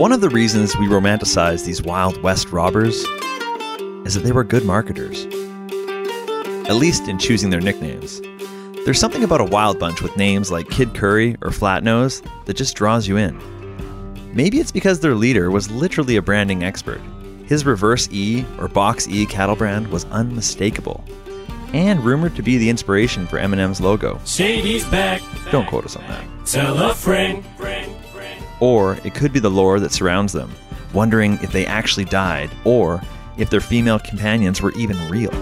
One of the reasons we romanticize these Wild West robbers is that they were good marketers. At least in choosing their nicknames. There's something about a wild bunch with names like Kid Curry or Flatnose that just draws you in. Maybe it's because their leader was literally a branding expert. His reverse E or box E cattle brand was unmistakable and rumored to be the inspiration for Eminem's logo. Shady's back. Don't quote us on that. Tell a friend. Or it could be the lore that surrounds them, wondering if they actually died or if their female companions were even real.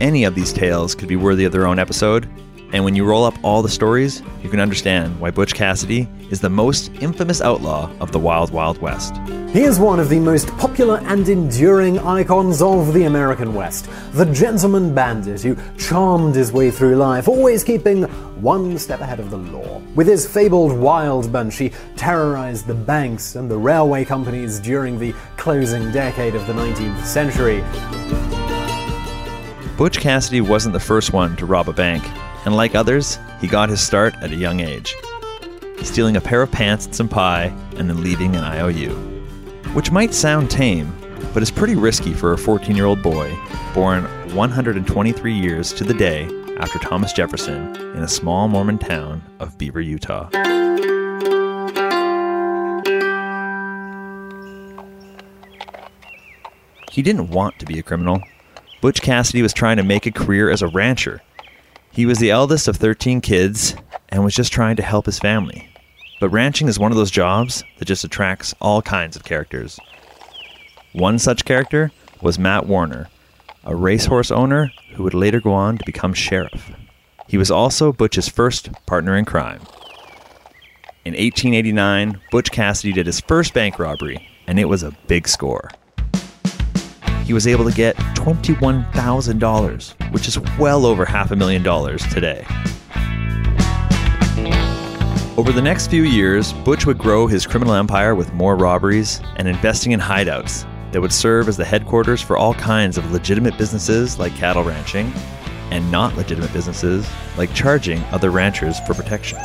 Any of these tales could be worthy of their own episode, and when you roll up all the stories, you can understand why Butch Cassidy is the most infamous outlaw of the Wild Wild West. He is one of the most popular and enduring icons of the American West. The gentleman bandit who charmed his way through life, always keeping one step ahead of the law. With his fabled wild bunch, he terrorized the banks and the railway companies during the closing decade of the 19th century. Butch Cassidy wasn't the first one to rob a bank, and like others, he got his start at a young age, stealing a pair of pants and some pie, and then leaving an IOU. Which might sound tame, but is pretty risky for a 14 year old boy born 123 years to the day after Thomas Jefferson in a small Mormon town of Beaver, Utah. He didn't want to be a criminal. Butch Cassidy was trying to make a career as a rancher. He was the eldest of 13 kids and was just trying to help his family. But ranching is one of those jobs that just attracts all kinds of characters. One such character was Matt Warner, a racehorse owner who would later go on to become sheriff. He was also Butch's first partner in crime. In 1889, Butch Cassidy did his first bank robbery, and it was a big score. He was able to get $21,000, which is well over half a million dollars today. Over the next few years, Butch would grow his criminal empire with more robberies and investing in hideouts that would serve as the headquarters for all kinds of legitimate businesses like cattle ranching and not legitimate businesses like charging other ranchers for protection.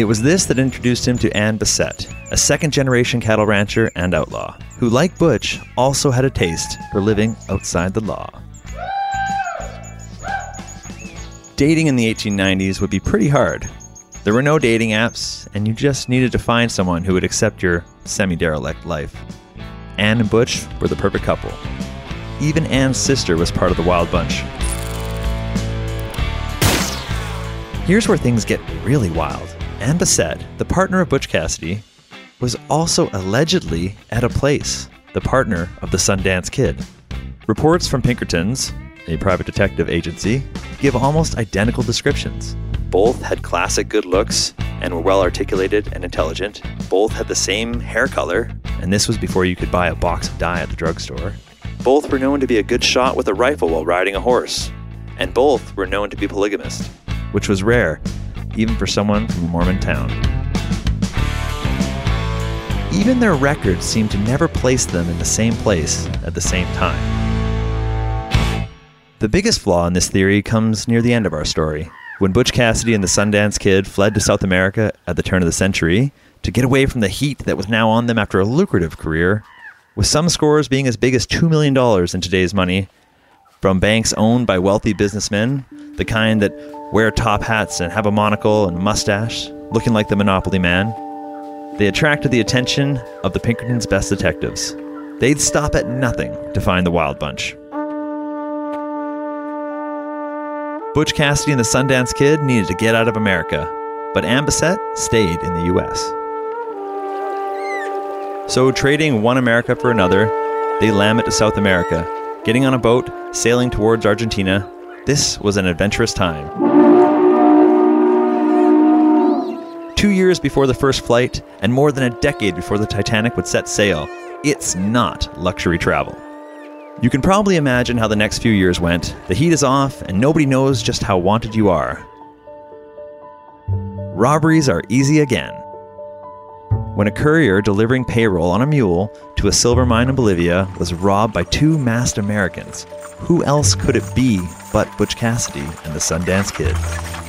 It was this that introduced him to Ann Bassett, a second generation cattle rancher and outlaw, who, like Butch, also had a taste for living outside the law. Dating in the 1890s would be pretty hard. There were no dating apps, and you just needed to find someone who would accept your semi derelict life. Ann and Butch were the perfect couple. Even Ann's sister was part of the wild bunch. Here's where things get really wild. Ann Bassett, the partner of Butch Cassidy, was also allegedly Etta Place, the partner of the Sundance Kid. Reports from Pinkertons, a private detective agency, give almost identical descriptions. Both had classic good looks and were well articulated and intelligent. Both had the same hair color, and this was before you could buy a box of dye at the drugstore. Both were known to be a good shot with a rifle while riding a horse, and both were known to be polygamist, which was rare, even for someone from a Mormon town. Even their records seem to never place them in the same place at the same time. The biggest flaw in this theory comes near the end of our story, when Butch Cassidy and the Sundance Kid fled to South America at the turn of the century to get away from the heat that was now on them after a lucrative career, with some scores being as big as $2 million in today's money, from banks owned by wealthy businessmen, the kind that wear top hats and have a monocle and mustache, looking like the Monopoly man. They attracted the attention of the Pinkertons' best detectives. They'd stop at nothing to find the Wild Bunch. Butch Cassidy and the Sundance Kid needed to get out of America, but Ann Bassett stayed in the US. So, trading one America for another, they lam it to South America, getting on a boat, sailing towards Argentina. This was an adventurous time. Two years before the first flight, and more than a decade before the Titanic would set sail, it's not luxury travel. You can probably imagine how the next few years went. The heat is off, and nobody knows just how wanted you are. Robberies are easy again. When a courier delivering payroll on a mule to a silver mine in Bolivia was robbed by two masked Americans, who else could it be but Butch Cassidy and the Sundance Kid?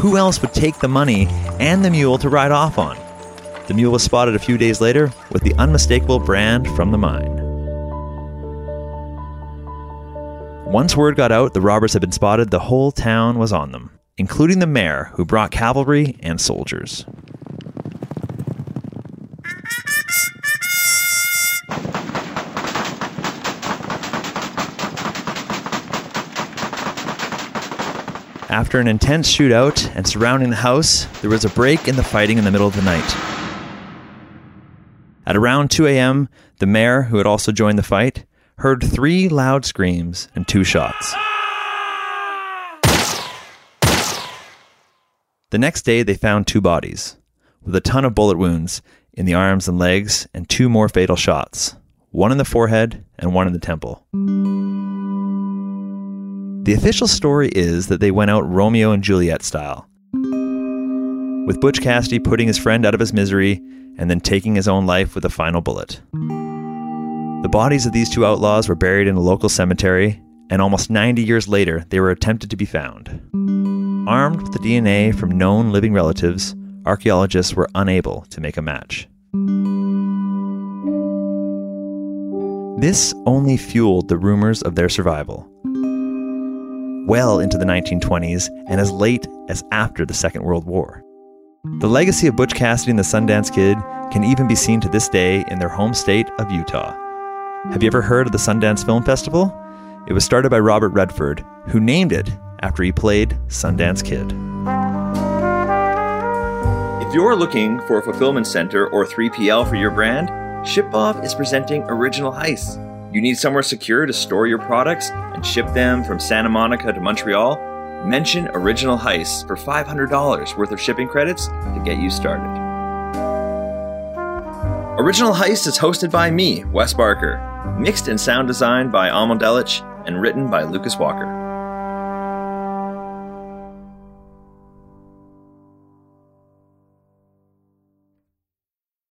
Who else would take the money and the mule to ride off on? The mule was spotted a few days later with the unmistakable brand from the mine. Once word got out the robbers had been spotted, the whole town was on them, including the mayor, who brought cavalry and soldiers. After an intense shootout and surrounding the house, there was a break in the fighting in the middle of the night. At around 2 a.m., the mayor, who had also joined the fight, heard three loud screams and two shots. The next day, they found two bodies, with a ton of bullet wounds in the arms and legs, and two more fatal shots one in the forehead and one in the temple. The official story is that they went out Romeo and Juliet style, with Butch Cassidy putting his friend out of his misery and then taking his own life with a final bullet. The bodies of these two outlaws were buried in a local cemetery, and almost 90 years later, they were attempted to be found. Armed with the DNA from known living relatives, archaeologists were unable to make a match. This only fueled the rumors of their survival. Well into the 1920s and as late as after the Second World War. The legacy of Butch Cassidy and the Sundance Kid can even be seen to this day in their home state of Utah. Have you ever heard of the Sundance Film Festival? It was started by Robert Redford, who named it after he played Sundance Kid. If you're looking for a fulfillment center or 3PL for your brand, ShipBob is presenting Original Heist. You need somewhere secure to store your products and ship them from Santa Monica to Montreal? Mention Original Heist for $500 worth of shipping credits to get you started. Original Heist is hosted by me, Wes Barker, mixed and sound designed by Amal Delich, and written by Lucas Walker.